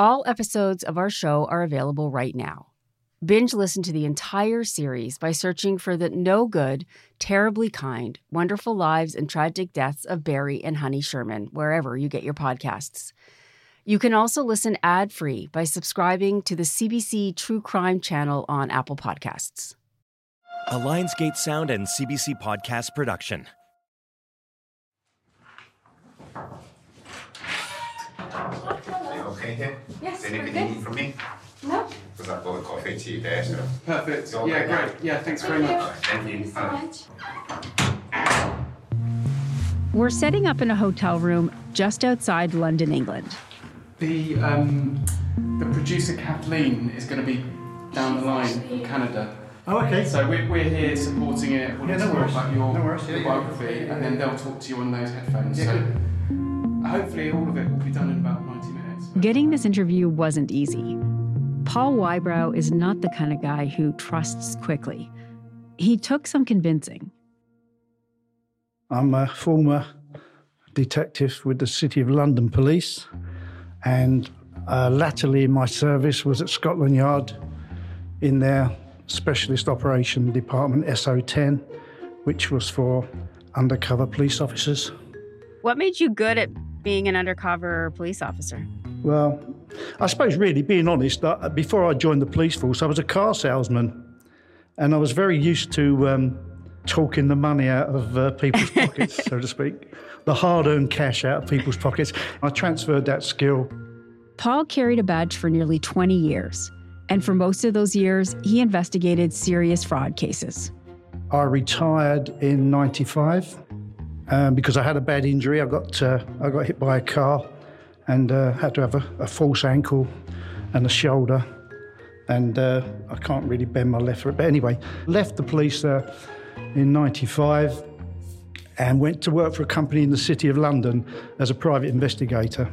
All episodes of our show are available right now. Binge listen to the entire series by searching for the no good, terribly kind, wonderful lives and tragic deaths of Barry and Honey Sherman, wherever you get your podcasts. You can also listen ad free by subscribing to the CBC True Crime channel on Apple Podcasts. A Lionsgate Sound and CBC podcast production. Okay here? Yes, Is we're anything good. you need from me? No. Because I've got a coffee to you there, so. Perfect. Okay. Yeah, great. Yeah, thanks very Thank you. much. Thank you. so much. We're setting up in a hotel room just outside London, England. The um, the producer Kathleen is going to be down the line from Canada. Oh, okay. So we're, we're here supporting it. We'll Yeah, no talk worries. about your, No worries. your Yeah, yeah. biography, and then they'll talk to you on those headphones. Yeah, so hopefully all of it will be done in about 90 minutes. but- Getting this interview wasn't easy. Paul Wybrow is not the kind of guy who trusts quickly. He took some convincing. I'm a former detective with the City of London Police, and uh, latterly my service was at Scotland Yard in their Specialist Operation Department SO10, which was for undercover police officers. What made you good at being an undercover police officer? Well, I suppose, really, being honest, uh, before I joined the police force, I was a car salesman, and I was very used to um, talking the money out of uh, people's pockets, so to speak, the hard earned cash out of people's pockets. I transferred that skill. Paul carried a badge for nearly 20 years, and for most of those years, he investigated serious fraud cases. I retired in '95 um, because I had a bad injury. I got uh, I got hit by a car and uh, had to have a, a false ankle and a shoulder, and uh, I can't really bend my left foot. But anyway, left the police uh, in '95 and went to work for a company in the City of London as a private investigator,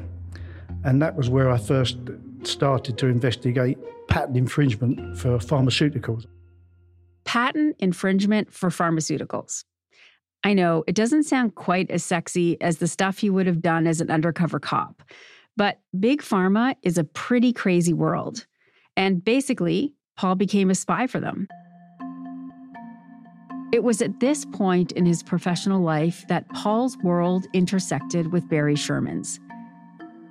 and that was where I first started to investigate patent infringement for pharmaceuticals. Patent infringement for pharmaceuticals. I know it doesn't sound quite as sexy as the stuff he would have done as an undercover cop, but big pharma is a pretty crazy world. And basically, Paul became a spy for them. It was at this point in his professional life that Paul's world intersected with Barry Sherman's.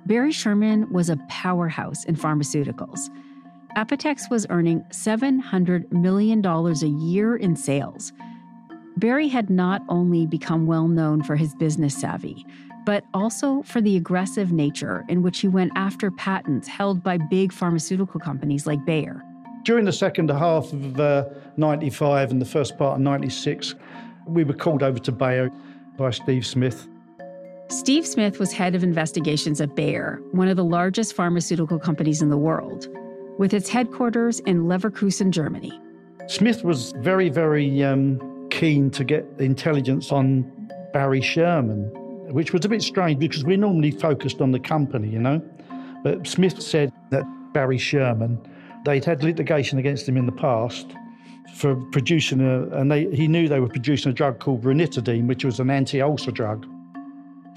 Barry Sherman was a powerhouse in pharmaceuticals. Apotex was earning $700 million a year in sales. Barry had not only become well known for his business savvy, but also for the aggressive nature in which he went after patents held by big pharmaceutical companies like Bayer. During the second half of uh, 95 and the first part of 96, we were called over to Bayer by Steve Smith. Steve Smith was head of investigations at Bayer, one of the largest pharmaceutical companies in the world, with its headquarters in Leverkusen, Germany. Smith was very, very um, keen to get intelligence on Barry Sherman, which was a bit strange because we're normally focused on the company, you know. But Smith said that Barry Sherman, they'd had litigation against him in the past for producing a, and they, he knew they were producing a drug called ranitidine, which was an anti-ulcer drug.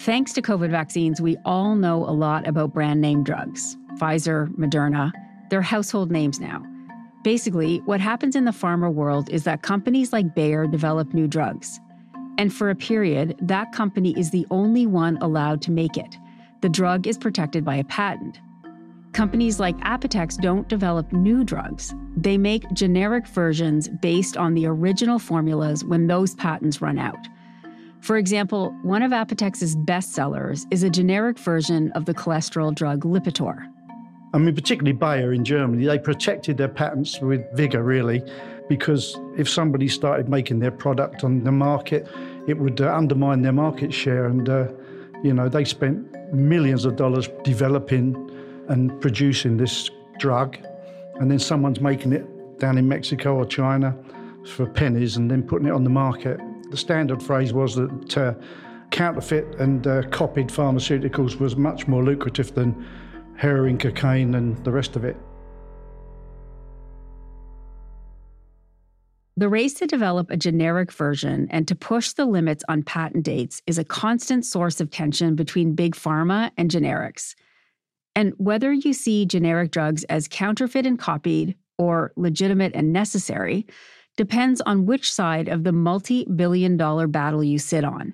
Thanks to COVID vaccines, we all know a lot about brand name drugs Pfizer, Moderna. They're household names now. Basically, what happens in the pharma world is that companies like Bayer develop new drugs. And for a period, that company is the only one allowed to make it. The drug is protected by a patent. Companies like Apotex don't develop new drugs. They make generic versions based on the original formulas when those patents run out. For example, one of Apotex's bestsellers is a generic version of the cholesterol drug Lipitor. I mean, particularly Bayer in Germany, they protected their patents with vigour, really, because if somebody started making their product on the market, it would uh, undermine their market share. And, uh, you know, they spent millions of dollars developing and producing this drug, and then someone's making it down in Mexico or China for pennies and then putting it on the market. The standard phrase was that uh, counterfeit and uh, copied pharmaceuticals was much more lucrative than heroin, cocaine, and the rest of it. The race to develop a generic version and to push the limits on patent dates is a constant source of tension between big pharma and generics. And whether you see generic drugs as counterfeit and copied or legitimate and necessary depends on which side of the multi billion dollar battle you sit on.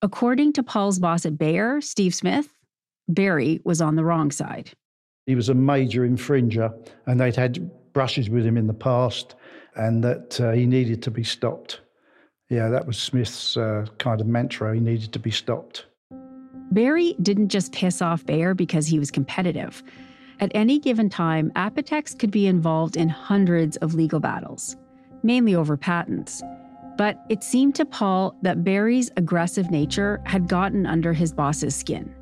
According to Paul's boss at Bayer, Steve Smith, Barry was on the wrong side. He was a major infringer, and they'd had brushes with him in the past and that uh, he needed to be stopped. Yeah, that was Smith's uh, kind of mantra. He needed to be stopped. Barry didn't just piss off Bayer because he was competitive. At any given time, Apotex could be involved in hundreds of legal battles, mainly over patents. But it seemed to Paul that Barry's aggressive nature had gotten under his boss's skin.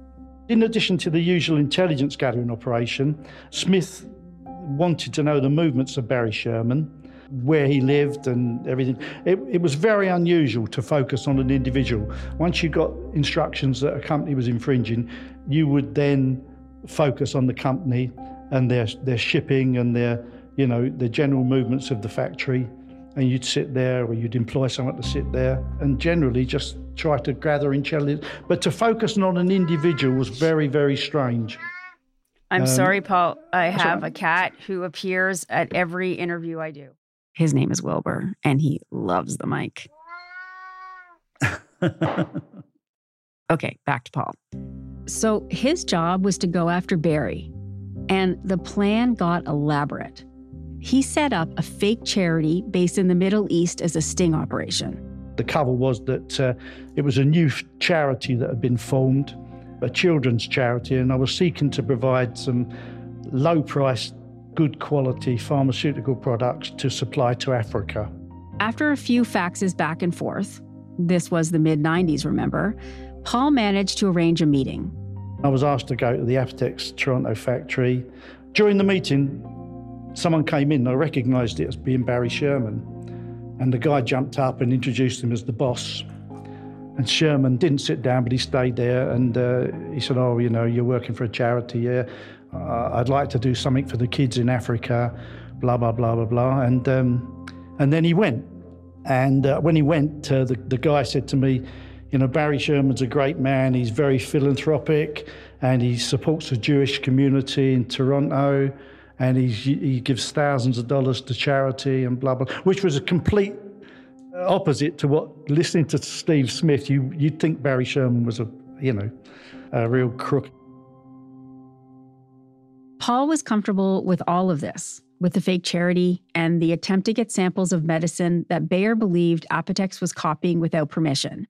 In addition to the usual intelligence gathering operation, Smith wanted to know the movements of Barry Sherman where he lived and everything. It, it, was very unusual to focus on an individual. Once you got instructions that a company was infringing, you would then focus on the company and their their shipping and their you know the general movements of the factory. And you'd sit there, or you'd employ someone to sit there, and generally just try to gather intelligence. But to focus on an individual was very, very strange. I'm um, sorry, Paul. I have a cat who appears at every interview I do. His name is Wilbur, and he loves the mic. okay, back to Paul. So his job was to go after Barry, and the plan got elaborate. He set up a fake charity based in the Middle East as a sting operation. The cover was that uh, it was a new charity that had been formed, a children's charity, and I was seeking to provide some low priced good quality pharmaceutical products to supply to Africa. After a few faxes back and forth, this was the mid 90s, remember, Paul managed to arrange a meeting. I was asked to go to the Apotex Toronto factory. During the meeting, someone came in, I recognised it as being Barry Sherman. And the guy jumped up and introduced him as the boss. And Sherman didn't sit down, but he stayed there. And uh, he said, Oh, you know, you're working for a charity, yeah uh, I'd like to do something for the kids in Africa, blah, blah, blah, blah, blah. And, um, and then he went. And uh, when he went, uh, the, the guy said to me, you know, Barry Sherman's a great man. He's very philanthropic and he supports the Jewish community in Toronto and he gives thousands of dollars to charity and blah, blah, which was a complete uh, opposite to what listening to Steve Smith, you, you'd think Barry Sherman was a, you know, a real crook. Paul was comfortable with all of this, with the fake charity and the attempt to get samples of medicine that Bayer believed Apotex was copying without permission.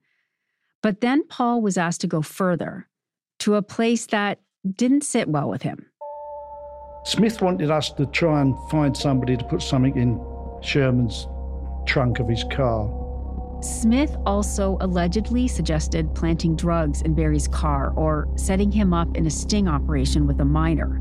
But then Paul was asked to go further, to a place that didn't sit well with him. Smith wanted us to try and find somebody to put something in Sherman's trunk of his car. Smith also allegedly suggested planting drugs in Barry's car or setting him up in a sting operation with a minor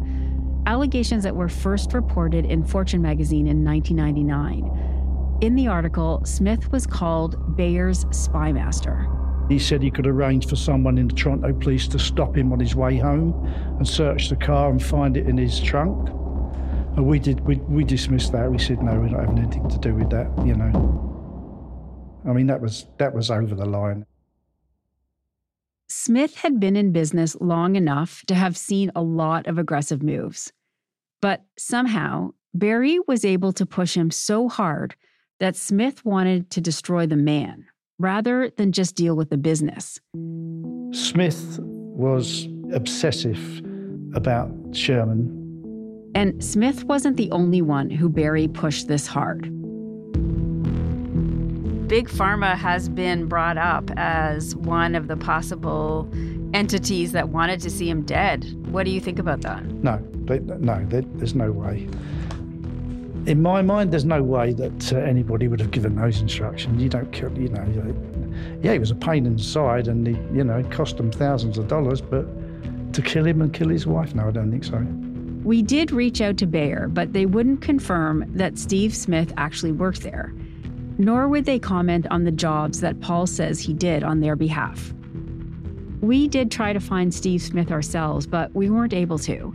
allegations that were first reported in Fortune magazine in 1999. In the article, Smith was called Bayer's spy master. He said he could arrange for someone in the Toronto police to stop him on his way home and search the car and find it in his trunk. And we did we, we dismissed that. We said no, we're not having anything to do with that, you know. I mean that was that was over the line. Smith had been in business long enough to have seen a lot of aggressive moves. But somehow, Barry was able to push him so hard that Smith wanted to destroy the man rather than just deal with the business. Smith was obsessive about Sherman. And Smith wasn't the only one who Barry pushed this hard. Big Pharma has been brought up as one of the possible entities that wanted to see him dead. What do you think about that? No, they, no, they, there's no way. In my mind, there's no way that uh, anybody would have given those instructions. You don't kill, you know. Yeah, he was a pain inside, and he, you know, it cost them thousands of dollars. But to kill him and kill his wife, no, I don't think so. We did reach out to Bayer, but they wouldn't confirm that Steve Smith actually worked there, nor would they comment on the jobs that Paul says he did on their behalf. We did try to find Steve Smith ourselves, but we weren't able to.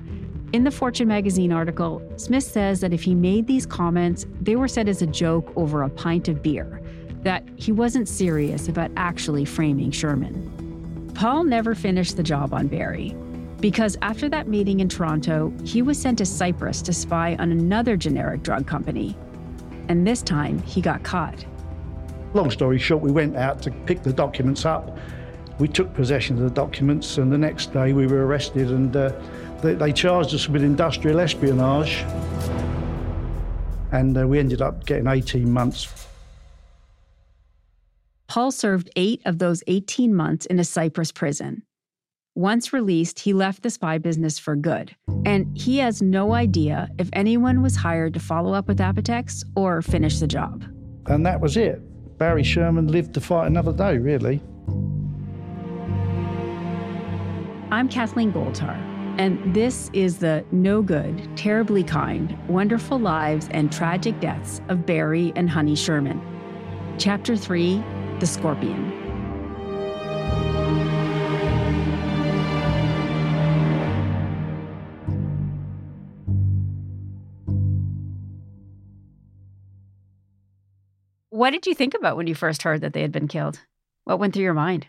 In the Fortune magazine article, Smith says that if he made these comments, they were said as a joke over a pint of beer, that he wasn't serious about actually framing Sherman. Paul never finished the job on Barry, because after that meeting in Toronto, he was sent to Cyprus to spy on another generic drug company. And this time, he got caught. Long story short, we went out to pick the documents up. We took possession of the documents, and the next day we were arrested and uh, they, they charged us with industrial espionage, and uh, we ended up getting 18 months. Paul served eight of those 18 months in a Cyprus prison. Once released, he left the spy business for good, and he has no idea if anyone was hired to follow up with Apotex or finish the job. And that was it. Barry Sherman lived to fight another day, really. I'm Kathleen Goldhar. And this is the no good, terribly kind, wonderful lives and tragic deaths of Barry and Honey Sherman. Chapter 3 The Scorpion. What did you think about when you first heard that they had been killed? What went through your mind?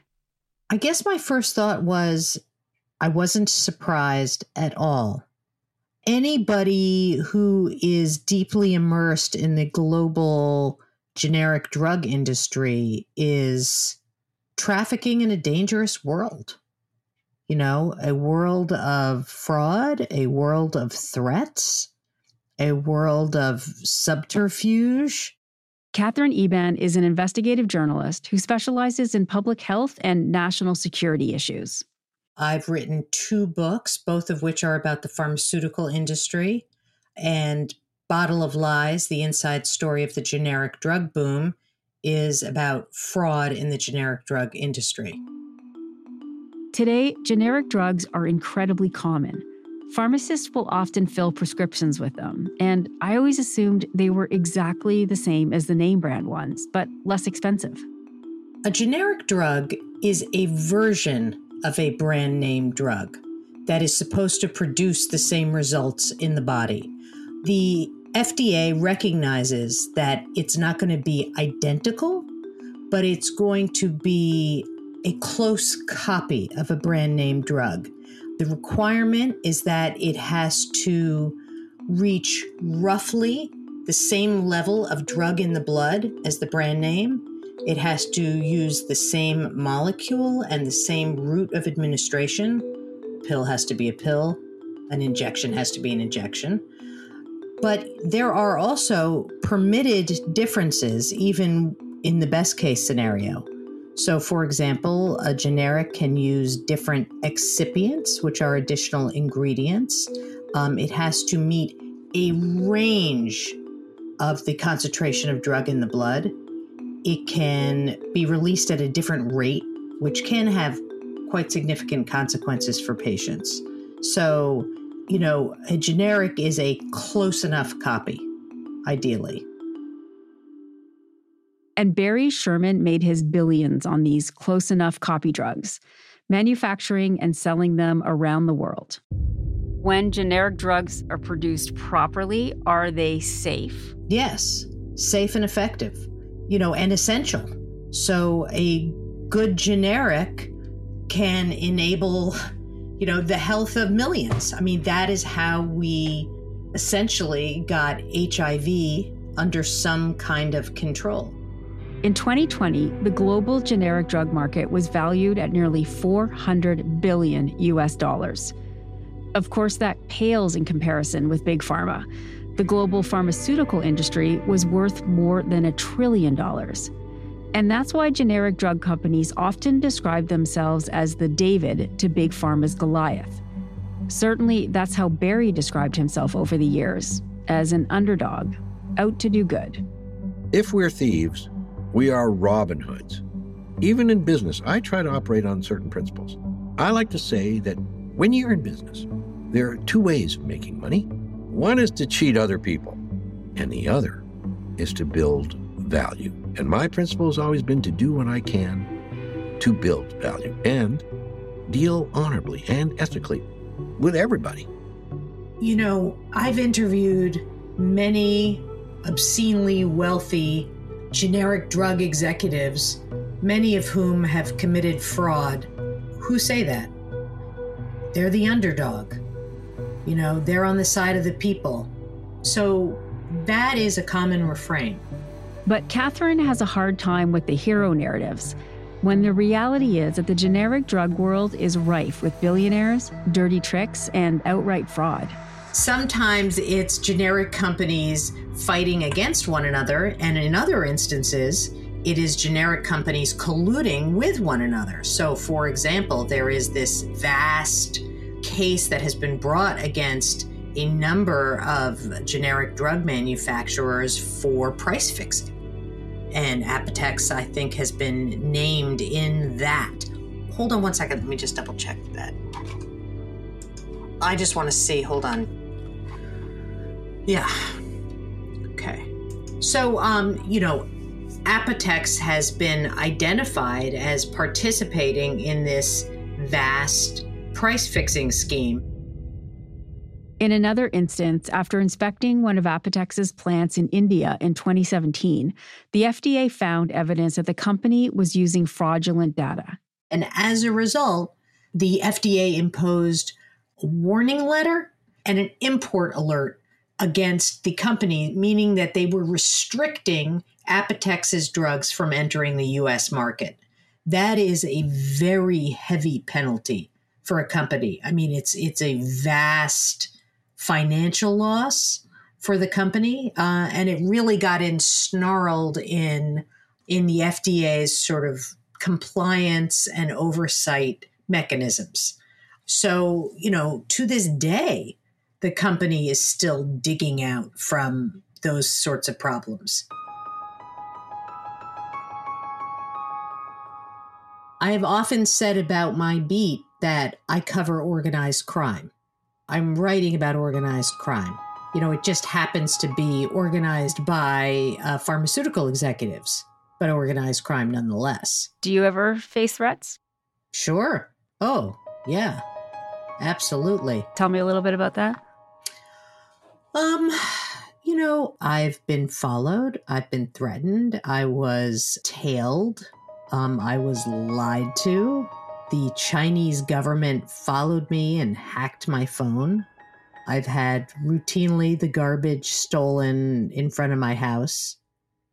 I guess my first thought was I wasn't surprised at all. Anybody who is deeply immersed in the global generic drug industry is trafficking in a dangerous world. You know, a world of fraud, a world of threats, a world of subterfuge. Katherine Eban is an investigative journalist who specializes in public health and national security issues. I've written two books, both of which are about the pharmaceutical industry. And Bottle of Lies, the inside story of the generic drug boom, is about fraud in the generic drug industry. Today, generic drugs are incredibly common. Pharmacists will often fill prescriptions with them, and I always assumed they were exactly the same as the name brand ones, but less expensive. A generic drug is a version of a brand name drug that is supposed to produce the same results in the body. The FDA recognizes that it's not going to be identical, but it's going to be a close copy of a brand name drug. The requirement is that it has to reach roughly the same level of drug in the blood as the brand name it has to use the same molecule and the same route of administration. A pill has to be a pill, an injection has to be an injection. But there are also permitted differences, even in the best case scenario. So, for example, a generic can use different excipients, which are additional ingredients. Um, it has to meet a range of the concentration of drug in the blood it can be released at a different rate, which can have quite significant consequences for patients. So, you know, a generic is a close enough copy, ideally. And Barry Sherman made his billions on these close enough copy drugs, manufacturing and selling them around the world. When generic drugs are produced properly, are they safe? Yes, safe and effective you know, and essential. So a good generic can enable, you know, the health of millions. I mean, that is how we essentially got HIV under some kind of control. In 2020, the global generic drug market was valued at nearly 400 billion US dollars. Of course, that pales in comparison with big pharma the global pharmaceutical industry was worth more than a trillion dollars. And that's why generic drug companies often describe themselves as the David to Big Pharma's Goliath. Certainly, that's how Barry described himself over the years as an underdog, out to do good. If we're thieves, we are Robin Hoods. Even in business, I try to operate on certain principles. I like to say that when you're in business, There are two ways of making money. One is to cheat other people, and the other is to build value. And my principle has always been to do what I can to build value and deal honorably and ethically with everybody. You know, I've interviewed many obscenely wealthy generic drug executives, many of whom have committed fraud, who say that. They're the underdog. You know, they're on the side of the people. So that is a common refrain. But Katherine has a hard time with the hero narratives when the reality is that the generic drug world is rife with billionaires, dirty tricks, and outright fraud. Sometimes it's generic companies fighting against one another, and in other instances, it is generic companies colluding with one another. So, for example, there is this vast case that has been brought against a number of generic drug manufacturers for price fixing. And Apotex, I think, has been named in that. Hold on one second. Let me just double check that. I just want to see. Hold on. Yeah. Okay. So, um, you know, Apotex has been identified as participating in this vast price fixing scheme. In another instance, after inspecting one of Apotex's plants in India in 2017, the FDA found evidence that the company was using fraudulent data. And as a result, the FDA imposed a warning letter and an import alert against the company, meaning that they were restricting Apotex's drugs from entering the US market. That is a very heavy penalty for a company. I mean, it's it's a vast financial loss for the company, uh, and it really got ensnarled in in the FDA's sort of compliance and oversight mechanisms. So, you know, to this day, the company is still digging out from those sorts of problems. I have often said about my beat that I cover organized crime. I'm writing about organized crime. You know, it just happens to be organized by uh, pharmaceutical executives, but organized crime nonetheless. Do you ever face threats? Sure. Oh, yeah. Absolutely. Tell me a little bit about that. Um, you know, I've been followed, I've been threatened, I was tailed, um, I was lied to, the Chinese government followed me and hacked my phone. I've had routinely the garbage stolen in front of my house.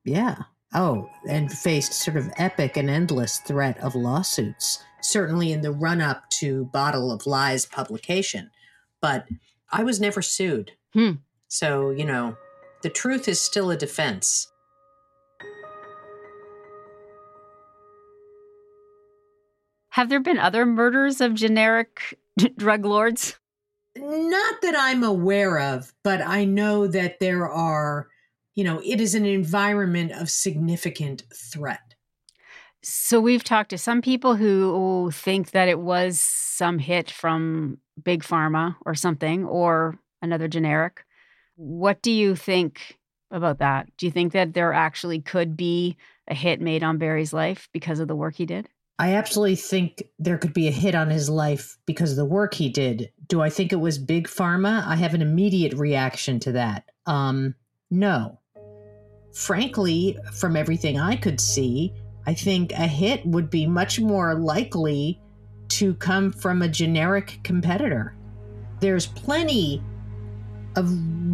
Yeah. Oh, and faced sort of epic and endless threat of lawsuits, certainly in the run up to Bottle of Lies publication. But I was never sued. Hmm. So, you know, the truth is still a defense. Have there been other murders of generic drug lords? Not that I'm aware of, but I know that there are, you know, it is an environment of significant threat. So we've talked to some people who think that it was some hit from Big Pharma or something or another generic. What do you think about that? Do you think that there actually could be a hit made on Barry's life because of the work he did? I absolutely think there could be a hit on his life because of the work he did. Do I think it was big pharma? I have an immediate reaction to that. Um, no. Frankly, from everything I could see, I think a hit would be much more likely to come from a generic competitor. There's plenty of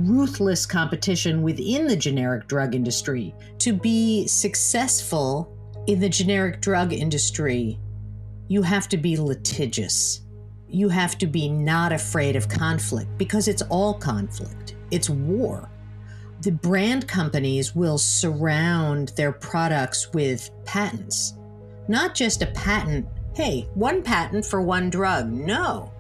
ruthless competition within the generic drug industry. To be successful in the generic drug industry, you have to be litigious. You have to be not afraid of conflict because it's all conflict, it's war. The brand companies will surround their products with patents, not just a patent. Hey, one patent for one drug. No.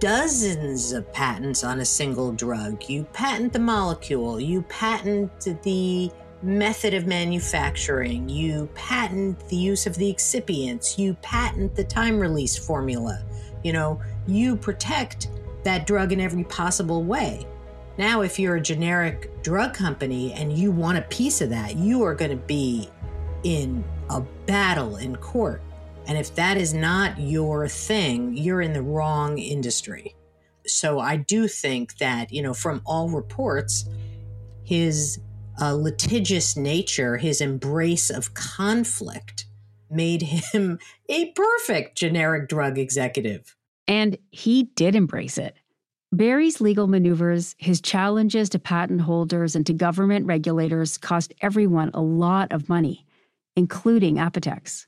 Dozens of patents on a single drug. You patent the molecule, you patent the method of manufacturing, you patent the use of the excipients, you patent the time release formula. You know, you protect that drug in every possible way. Now, if you're a generic drug company and you want a piece of that, you are going to be in a battle in court. And if that is not your thing, you're in the wrong industry. So I do think that, you know, from all reports, his uh, litigious nature, his embrace of conflict, made him a perfect generic drug executive. And he did embrace it. Barry's legal maneuvers, his challenges to patent holders and to government regulators cost everyone a lot of money, including Apotex.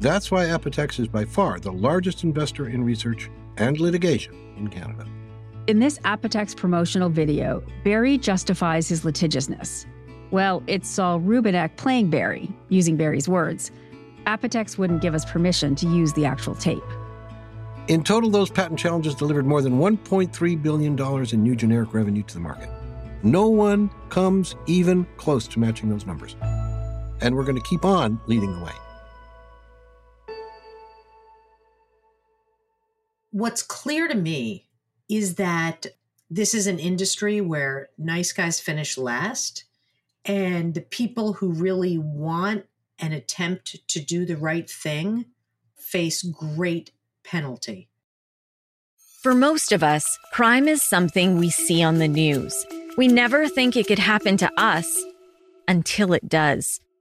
That's why Apotex is by far the largest investor in research and litigation in Canada. In this Apotex promotional video, Barry justifies his litigiousness. Well, it's Saul Rubinek playing Barry, using Barry's words. Apotex wouldn't give us permission to use the actual tape. In total, those patent challenges delivered more than $1.3 billion in new generic revenue to the market. No one comes even close to matching those numbers. And we're going to keep on leading the way. What's clear to me is that this is an industry where nice guys finish last, and the people who really want and attempt to do the right thing face great penalty. For most of us, crime is something we see on the news. We never think it could happen to us until it does.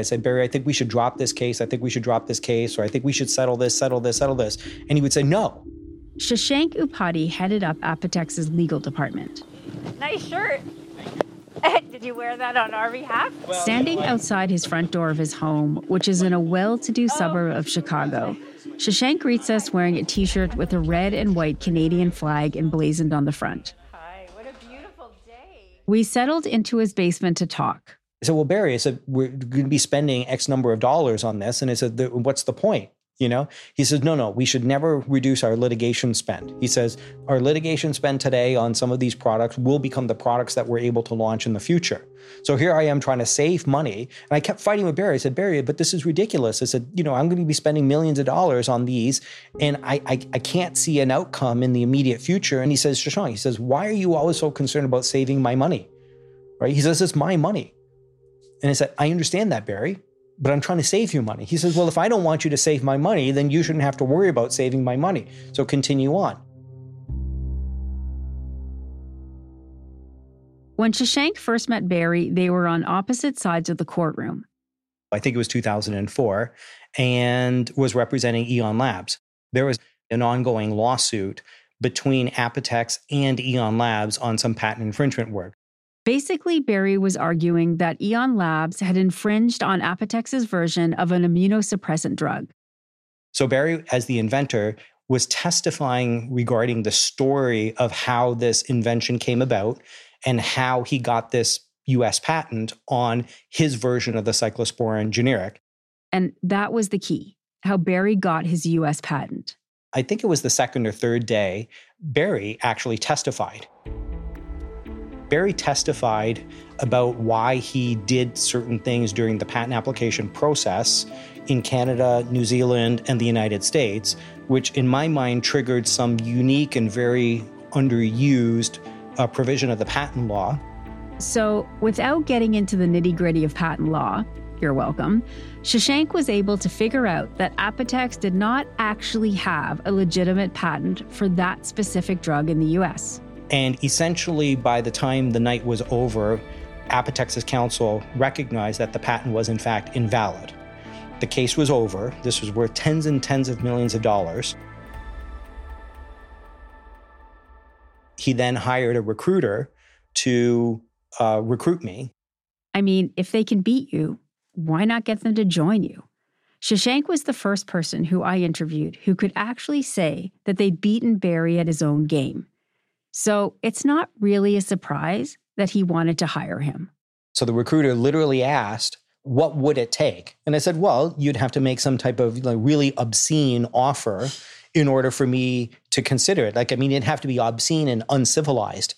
I said, Barry, I think we should drop this case. I think we should drop this case, or I think we should settle this, settle this, settle this. And he would say, no. Shashank Upadhye headed up Apotex's legal department. Nice shirt. Did you wear that on our behalf? Standing outside his front door of his home, which is in a well to do oh. suburb of Chicago, Shashank greets us wearing a t shirt with a red and white Canadian flag emblazoned on the front. Hi, what a beautiful day. We settled into his basement to talk. I said, well, Barry, I said, we're going to be spending X number of dollars on this. And I said, what's the point? You know, he says, no, no, we should never reduce our litigation spend. He says, our litigation spend today on some of these products will become the products that we're able to launch in the future. So here I am trying to save money. And I kept fighting with Barry. I said, Barry, but this is ridiculous. I said, you know, I'm going to be spending millions of dollars on these and I, I, I can't see an outcome in the immediate future. And he says, Shashank, he says, why are you always so concerned about saving my money? Right? He says, it's my money. And I said, I understand that, Barry but I'm trying to save you money. He says, Well, if I don't want you to save my money, then you shouldn't have to worry about saving my money. So continue on. When Shashank first met Barry, they were on opposite sides of the courtroom. I think it was 2004, and was representing Eon Labs. There was an ongoing lawsuit between Apotex and Eon Labs on some patent infringement work. Basically, Barry was arguing that Eon Labs had infringed on Apotex's version of an immunosuppressant drug. So, Barry, as the inventor, was testifying regarding the story of how this invention came about and how he got this US patent on his version of the cyclosporin generic. And that was the key how Barry got his US patent. I think it was the second or third day, Barry actually testified. Barry testified about why he did certain things during the patent application process in Canada, New Zealand, and the United States, which in my mind triggered some unique and very underused uh, provision of the patent law. So, without getting into the nitty gritty of patent law, you're welcome, Shashank was able to figure out that Apotex did not actually have a legitimate patent for that specific drug in the US. And essentially, by the time the night was over, Apotex's counsel recognized that the patent was in fact invalid. The case was over. This was worth tens and tens of millions of dollars. He then hired a recruiter to uh, recruit me. I mean, if they can beat you, why not get them to join you? Shashank was the first person who I interviewed who could actually say that they'd beaten Barry at his own game. So it's not really a surprise that he wanted to hire him. So the recruiter literally asked, What would it take? And I said, Well, you'd have to make some type of like, really obscene offer in order for me to consider it. Like, I mean, it'd have to be obscene and uncivilized.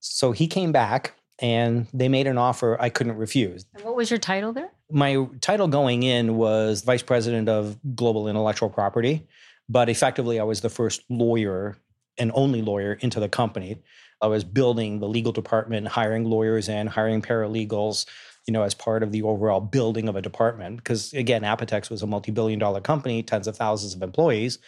So he came back and they made an offer I couldn't refuse. And what was your title there? My title going in was Vice President of Global Intellectual Property, but effectively I was the first lawyer and only lawyer into the company. I was building the legal department, hiring lawyers and hiring paralegals, you know, as part of the overall building of a department. Because again, Apotex was a multi-billion dollar company, tens of thousands of employees,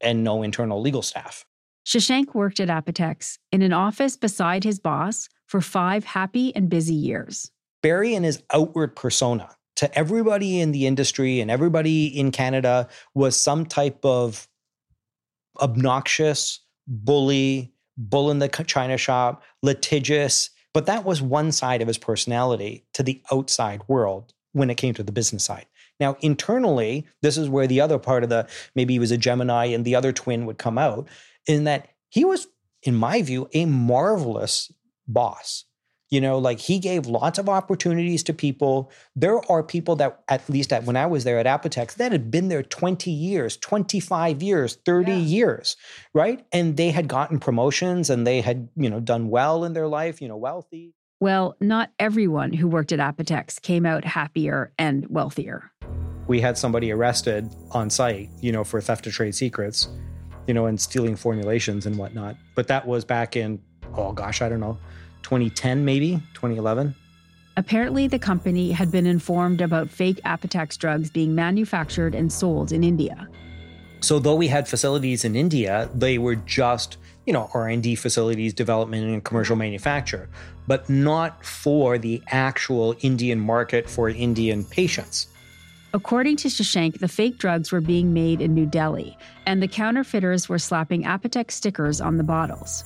and no internal legal staff. Shashank worked at Apotex in an office beside his boss for five happy and busy years. Barry and his outward persona to everybody in the industry and everybody in Canada was some type of obnoxious, bully, bull in the china shop, litigious. But that was one side of his personality to the outside world when it came to the business side. Now, internally, this is where the other part of the maybe he was a Gemini and the other twin would come out, in that he was, in my view, a marvelous boss. You know, like he gave lots of opportunities to people. There are people that, at least at, when I was there at Apotex, that had been there 20 years, 25 years, 30 yeah. years, right? And they had gotten promotions and they had, you know, done well in their life, you know, wealthy. Well, not everyone who worked at Apotex came out happier and wealthier. We had somebody arrested on site, you know, for theft of trade secrets, you know, and stealing formulations and whatnot. But that was back in, oh gosh, I don't know, 2010, maybe 2011. Apparently, the company had been informed about fake Apotex drugs being manufactured and sold in India. So, though we had facilities in India, they were just, you know, R&D facilities, development and commercial manufacture, but not for the actual Indian market for Indian patients. According to Shashank, the fake drugs were being made in New Delhi, and the counterfeiters were slapping Apotex stickers on the bottles.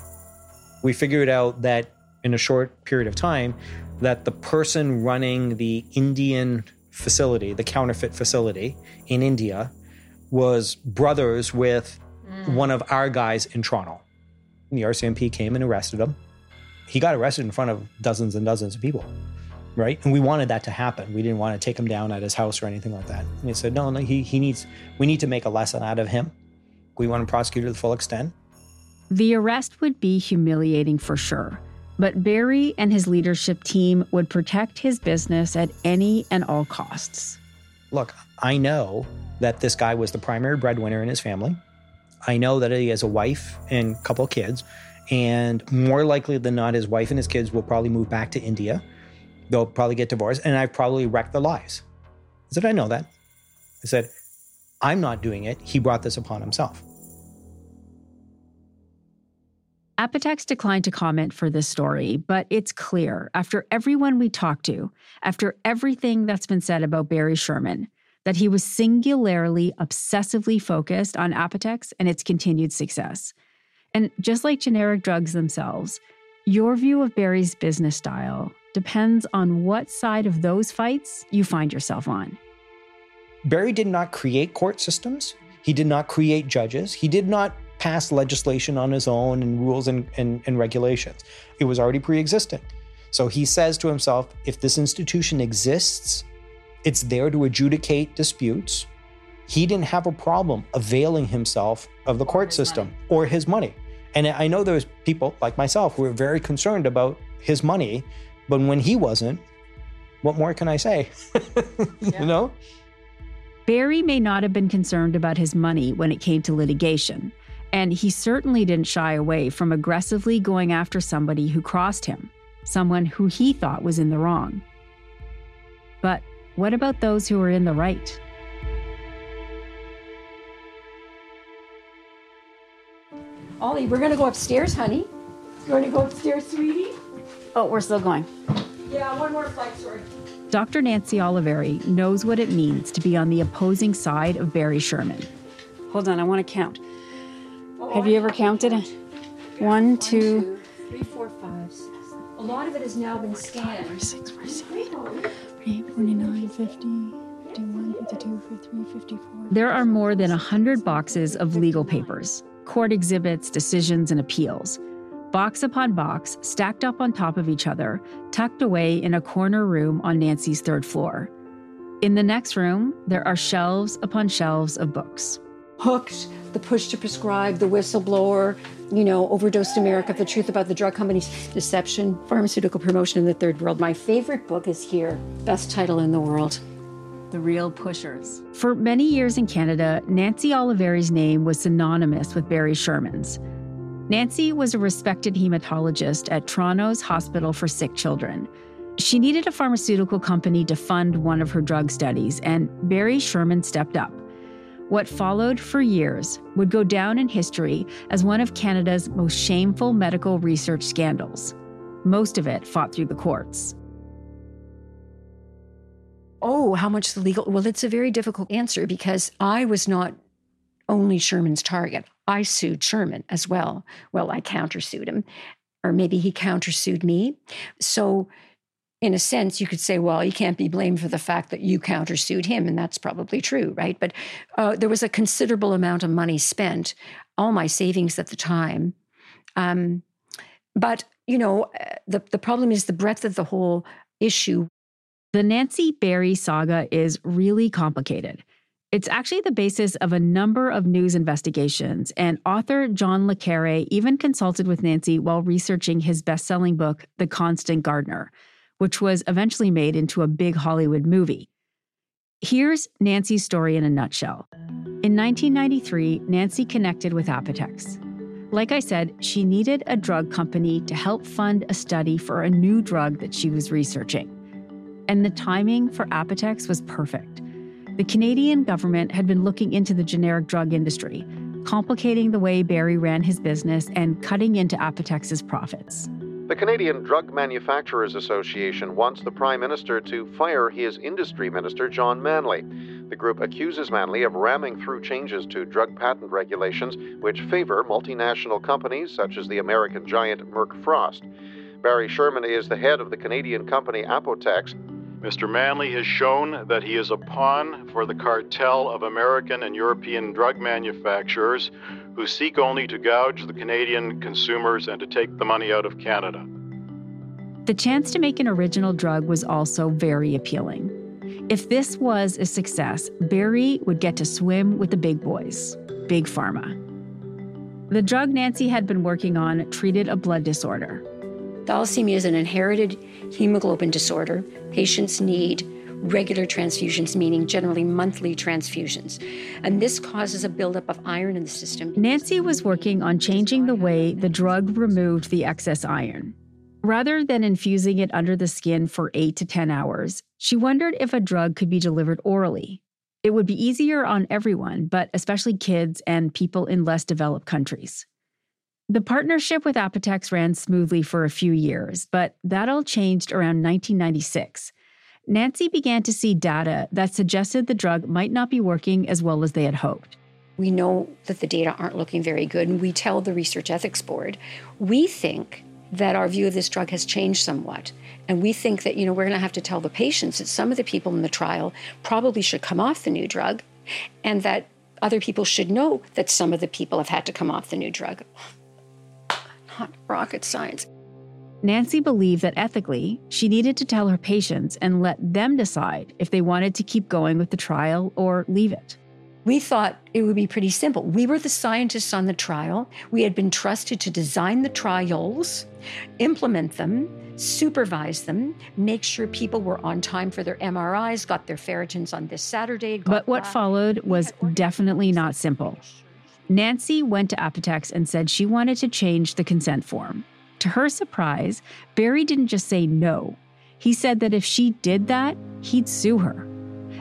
We figured out that in a short period of time that the person running the Indian facility, the counterfeit facility in India, was brothers with mm. one of our guys in Toronto. And the RCMP came and arrested him. He got arrested in front of dozens and dozens of people, right? And we wanted that to happen. We didn't want to take him down at his house or anything like that. And he said, no, no, he, he needs, we need to make a lesson out of him. We want to prosecute to the full extent. The arrest would be humiliating for sure. But Barry and his leadership team would protect his business at any and all costs. Look, I know that this guy was the primary breadwinner in his family. I know that he has a wife and a couple of kids. And more likely than not, his wife and his kids will probably move back to India. They'll probably get divorced. And I've probably wrecked their lives. I said, I know that. I said, I'm not doing it. He brought this upon himself. Apotex declined to comment for this story, but it's clear after everyone we talked to, after everything that's been said about Barry Sherman, that he was singularly, obsessively focused on Apotex and its continued success. And just like generic drugs themselves, your view of Barry's business style depends on what side of those fights you find yourself on. Barry did not create court systems. He did not create judges. He did not pass legislation on his own and rules and, and, and regulations. It was already pre existing. So he says to himself if this institution exists, it's there to adjudicate disputes. He didn't have a problem availing himself of the court system money. or his money. And I know there's people like myself who are very concerned about his money, but when he wasn't, what more can I say? yeah. You know? Barry may not have been concerned about his money when it came to litigation, and he certainly didn't shy away from aggressively going after somebody who crossed him, someone who he thought was in the wrong. But what about those who were in the right? Ollie, we're gonna go upstairs, honey. You wanna go upstairs, sweetie? Oh, we're still going. Yeah, one more flight, sorry. Dr. Nancy Olivieri knows what it means to be on the opposing side of Barry Sherman. Hold on, I want to count. Have you ever counted it? One, two, three, four, five, six. A lot of it has now been scanned. Five, six, four, seven, eight, 49, 50, 51, 52, 53, 54. There are more than 100 boxes of legal papers, court exhibits, decisions, and appeals. box upon box, stacked up on top of each other, tucked away in a corner room on Nancy's third floor. In the next room, there are shelves upon shelves of books. Hooked, The Push to Prescribe, The Whistleblower, you know, Overdosed America, The Truth About the Drug Companies, Deception, Pharmaceutical Promotion in the Third World. My favorite book is here, best title in the world. The Real Pushers. For many years in Canada, Nancy Olivieri's name was synonymous with Barry Sherman's. Nancy was a respected hematologist at Toronto's Hospital for Sick Children. She needed a pharmaceutical company to fund one of her drug studies, and Barry Sherman stepped up. What followed for years would go down in history as one of Canada's most shameful medical research scandals. Most of it fought through the courts. Oh, how much the legal? Well, it's a very difficult answer because I was not only Sherman's target. I sued Sherman as well. Well, I countersued him, or maybe he countersued me. So, in a sense, you could say, well, he can't be blamed for the fact that you countersued him, and that's probably true, right? But uh, there was a considerable amount of money spent, all my savings at the time. Um, but you know, uh, the the problem is the breadth of the whole issue. The Nancy Barry saga is really complicated. It's actually the basis of a number of news investigations, and author John le Carré even consulted with Nancy while researching his best selling book, The Constant Gardener, which was eventually made into a big Hollywood movie. Here's Nancy's story in a nutshell. In 1993, Nancy connected with Apotex. Like I said, she needed a drug company to help fund a study for a new drug that she was researching. And the timing for Apotex was perfect. The Canadian government had been looking into the generic drug industry, complicating the way Barry ran his business and cutting into Apotex's profits. The Canadian Drug Manufacturers Association wants the Prime Minister to fire his industry minister, John Manley. The group accuses Manley of ramming through changes to drug patent regulations which favor multinational companies such as the American giant Merck Frosst. Barry Sherman is the head of the Canadian company Apotex. Mr. Manley has shown that he is a pawn for the cartel of American and European drug manufacturers who seek only to gouge the Canadian consumers and to take the money out of Canada. The chance to make an original drug was also very appealing. If this was a success, Barry would get to swim with the big boys, Big Pharma. The drug Nancy had been working on treated a blood disorder. Thalassemia is an inherited hemoglobin disorder. Patients need regular transfusions, meaning generally monthly transfusions. And this causes a buildup of iron in the system. Nancy was working on changing the way the drug removed the excess iron. Rather than infusing it under the skin for 8 to 10 hours, she wondered if a drug could be delivered orally. It would be easier on everyone, but especially kids and people in less developed countries. The partnership with Apotex ran smoothly for a few years, but that all changed around 1996. Nancy began to see data that suggested the drug might not be working as well as they had hoped. We know that the data aren't looking very good, and we tell the Research Ethics Board, we think that our view of this drug has changed somewhat. And we think that, you know, we're going to have to tell the patients that some of the people in the trial probably should come off the new drug, and that other people should know that some of the people have had to come off the new drug not rocket science. Nancy believed that ethically, she needed to tell her patients and let them decide if they wanted to keep going with the trial or leave it. We thought it would be pretty simple. We were the scientists on the trial. We had been trusted to design the trials, implement them, supervise them, make sure people were on time for their MRIs, got their ferritins on this Saturday. But what followed was definitely not simple. Nancy went to Apotex and said she wanted to change the consent form. To her surprise, Barry didn't just say no. He said that if she did that, he'd sue her,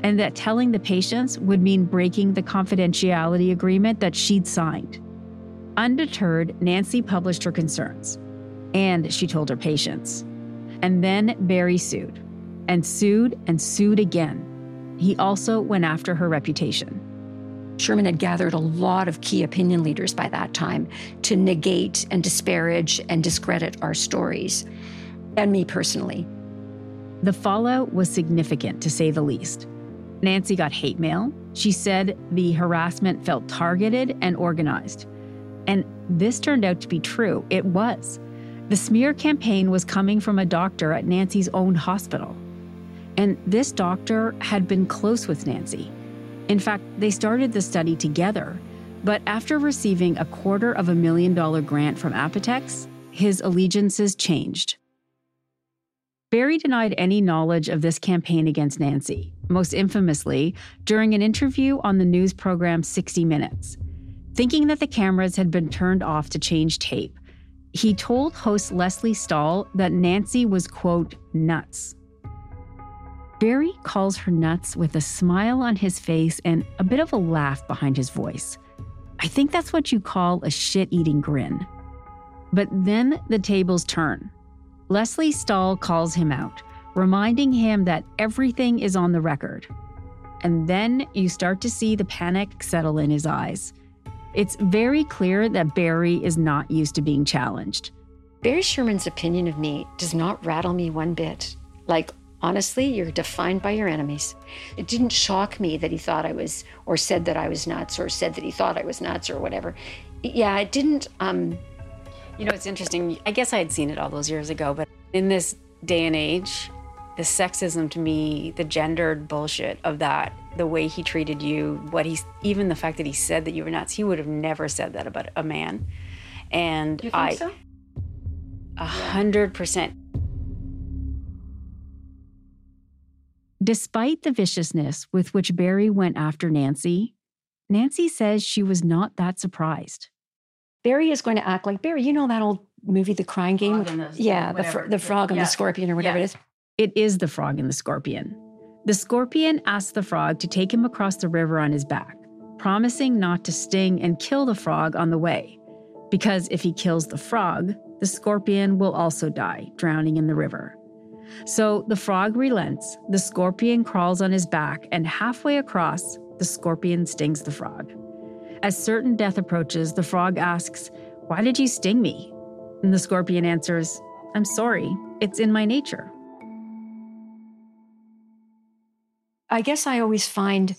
and that telling the patients would mean breaking the confidentiality agreement that she'd signed. Undeterred, Nancy published her concerns, and she told her patients. And then Barry sued, and sued and sued again. He also went after her reputation. Sherman had gathered a lot of key opinion leaders by that time to negate and disparage and discredit our stories, and me personally. The fallout was significant, to say the least. Nancy got hate mail. She said the harassment felt targeted and organized. And this turned out to be true. It was. The smear campaign was coming from a doctor at Nancy's own hospital. And this doctor had been close with Nancy. In fact, they started the study together. But after receiving a quarter of a million dollar grant from Apotex, his allegiances changed. Barry denied any knowledge of this campaign against Nancy, most infamously during an interview on the news program 60 Minutes. Thinking that the cameras had been turned off to change tape, he told host Lesley Stahl that Nancy was, quote, nuts. Barry calls her nuts with a smile on his face and a bit of a laugh behind his voice. I think that's what you call a shit eating grin. But then the tables turn. Lesley Stahl calls him out, reminding him that everything is on the record. And then you start to see the panic settle in his eyes. It's very clear that Barry is not used to being challenged. Barry Sherman's opinion of me does not rattle me one bit. Like, honestly, you're defined by your enemies. It didn't shock me that he thought I was, or said that I was nuts, or said that he thought I was nuts, or whatever. Yeah, it didn't. Um, you know, it's interesting. I guess I had seen it all those years ago, but in this day and age, the sexism to me, the gendered bullshit of that, the way he treated you, what he's even the fact that he said that you were nuts, he would have never said that about a man. And you think I, so? hundred percent. Despite the viciousness with which Barry went after Nancy, Nancy says she was not that surprised. Barry is going to act like Barry. You know that old movie, The Crying Game? The- yeah, the, fr- the frog and Yeah. the scorpion or whatever Yeah. it is. It is the frog and the scorpion. The scorpion asks the frog to take him across the river on his back, promising not to sting and kill the frog on the way. Because if he kills the frog, the scorpion will also die, drowning in the river. So the frog relents, the scorpion crawls on his back, and halfway across, the scorpion stings the frog. As certain death approaches, the frog asks, Why did you sting me? And the scorpion answers, I'm sorry, it's in my nature. I guess I always find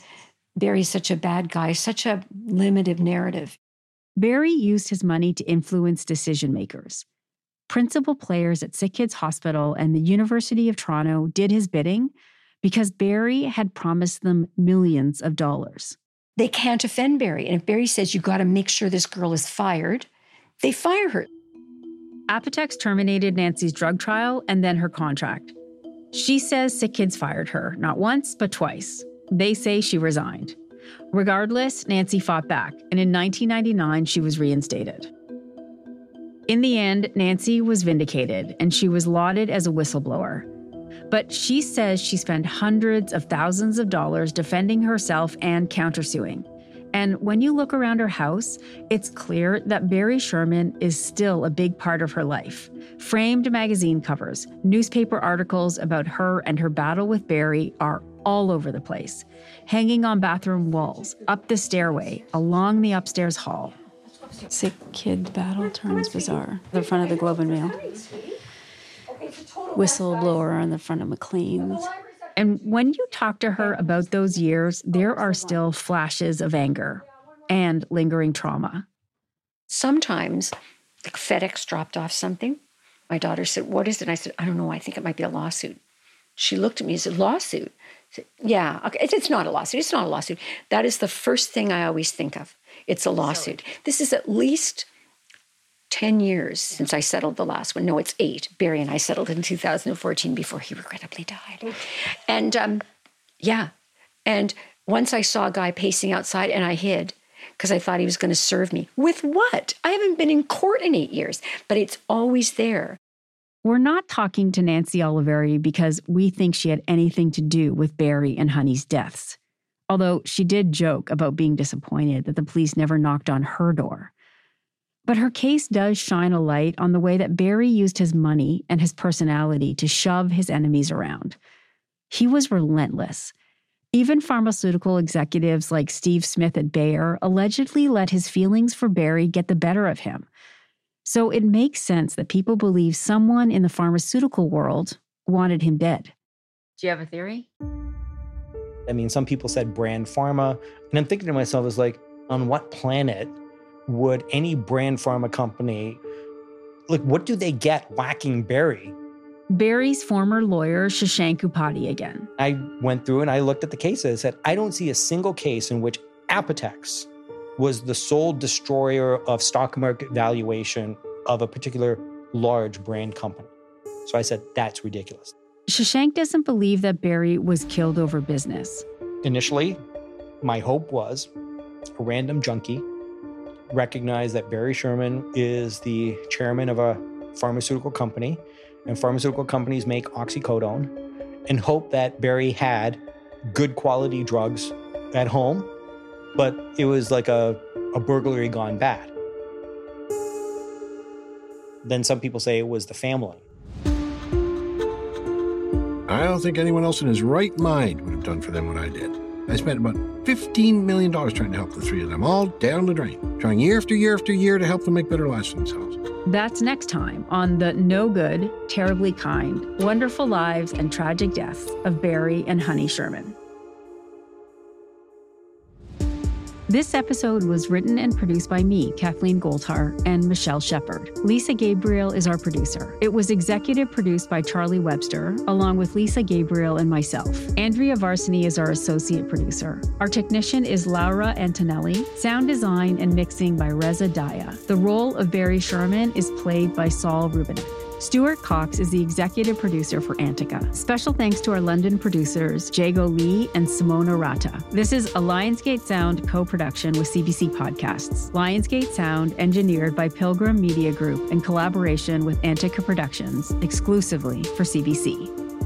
Barry such a bad guy, such a limited narrative. Barry used his money to influence decision makers. Principal players at Sick Kids Hospital and the University of Toronto did his bidding because Barry had promised them millions of dollars. They can't offend Barry. And if Barry says, you got to make sure this girl is fired, they fire her. Apotex terminated Nancy's drug trial and then her contract. She says Sick Kids fired her, not once, but twice. They say she resigned. Regardless, Nancy fought back, and in 1999, she was reinstated. In the end, Nancy was vindicated and she was lauded as a whistleblower. But she says she spent hundreds of thousands of dollars defending herself and countersuing. And when you look around her house, it's clear that Barry Sherman is still a big part of her life. Framed magazine covers, newspaper articles about her and her battle with Barry are all over the place, hanging on bathroom walls, up the stairway, along the upstairs hall. Sick kid battle turns bizarre. The front of the Globe and Mail. Whistleblower on the front of Maclean's. And when you talk to her about those years, there are still flashes of anger and lingering trauma. Sometimes like FedEx dropped off something. My daughter said, What is it? And I said, I don't know. I think it might be a lawsuit. She looked at me and said, Lawsuit? I said, yeah, okay. It's, it's not a lawsuit. It's not a lawsuit. That is the first thing I always think of. It's a lawsuit. This is at least 10 years since I settled the last one. No, it's eight. Barry and I settled in 2014 before he regrettably died. And um, yeah. And once I saw a guy pacing outside and I hid because I thought he was going to serve me. With what? I haven't been in court in eight years, but it's always there. We're not talking to Nancy Olivieri because we think she had anything to do with Barry and Honey's deaths. Although she did joke about being disappointed that the police never knocked on her door. But her case does shine a light on the way that Barry used his money and his personality to shove his enemies around. He was relentless. Even pharmaceutical executives like Steve Smith at Bayer allegedly let his feelings for Barry get the better of him. So it makes sense that people believe someone in the pharmaceutical world wanted him dead. Do you have a theory? I mean, some people said brand pharma. And I'm thinking to myself, is like, on what planet would any brand pharma company like, what do they get whacking Barry? Barry's former lawyer, Shashank Upadhye, again. I went through and I looked at the cases and said, I don't see a single case in which Apotex was the sole destroyer of stock market valuation of a particular large brand company. So I said, that's ridiculous. Shashank doesn't believe that Barry was killed over business. Initially, my hope was a random junkie recognized that Barry Sherman is the chairman of a pharmaceutical company, and pharmaceutical companies make oxycodone, and hope that Barry had good quality drugs at home, but it was like a, a burglary gone bad. Then some people say it was the family. I don't think anyone else in his right mind would have done for them what I did. I spent about $15 million trying to help the three of them, all down the drain, trying year after year after year to help them make better lives for themselves. That's next time on the no good, terribly kind, wonderful lives and tragic deaths of Barry and Honey Sherman. This episode was written and produced by me, Kathleen Goldhar, and Michelle Shepard. Lisa Gabriel is our producer. It was executive produced by Charlie Webster, along with Lisa Gabriel and myself. Andrea Varsany is our associate producer. Our technician is Laura Antonelli. Sound design and mixing by Reza Daya. The role of Barry Sherman is played by Saul Rubinek. Stuart Cox is the executive producer for Antica. Special thanks to our London producers, Jago Lee and Simona Rata. This is a Lionsgate Sound co production with CBC Podcasts. Lionsgate Sound engineered by Pilgrim Media Group in collaboration with Antica Productions, exclusively for CBC.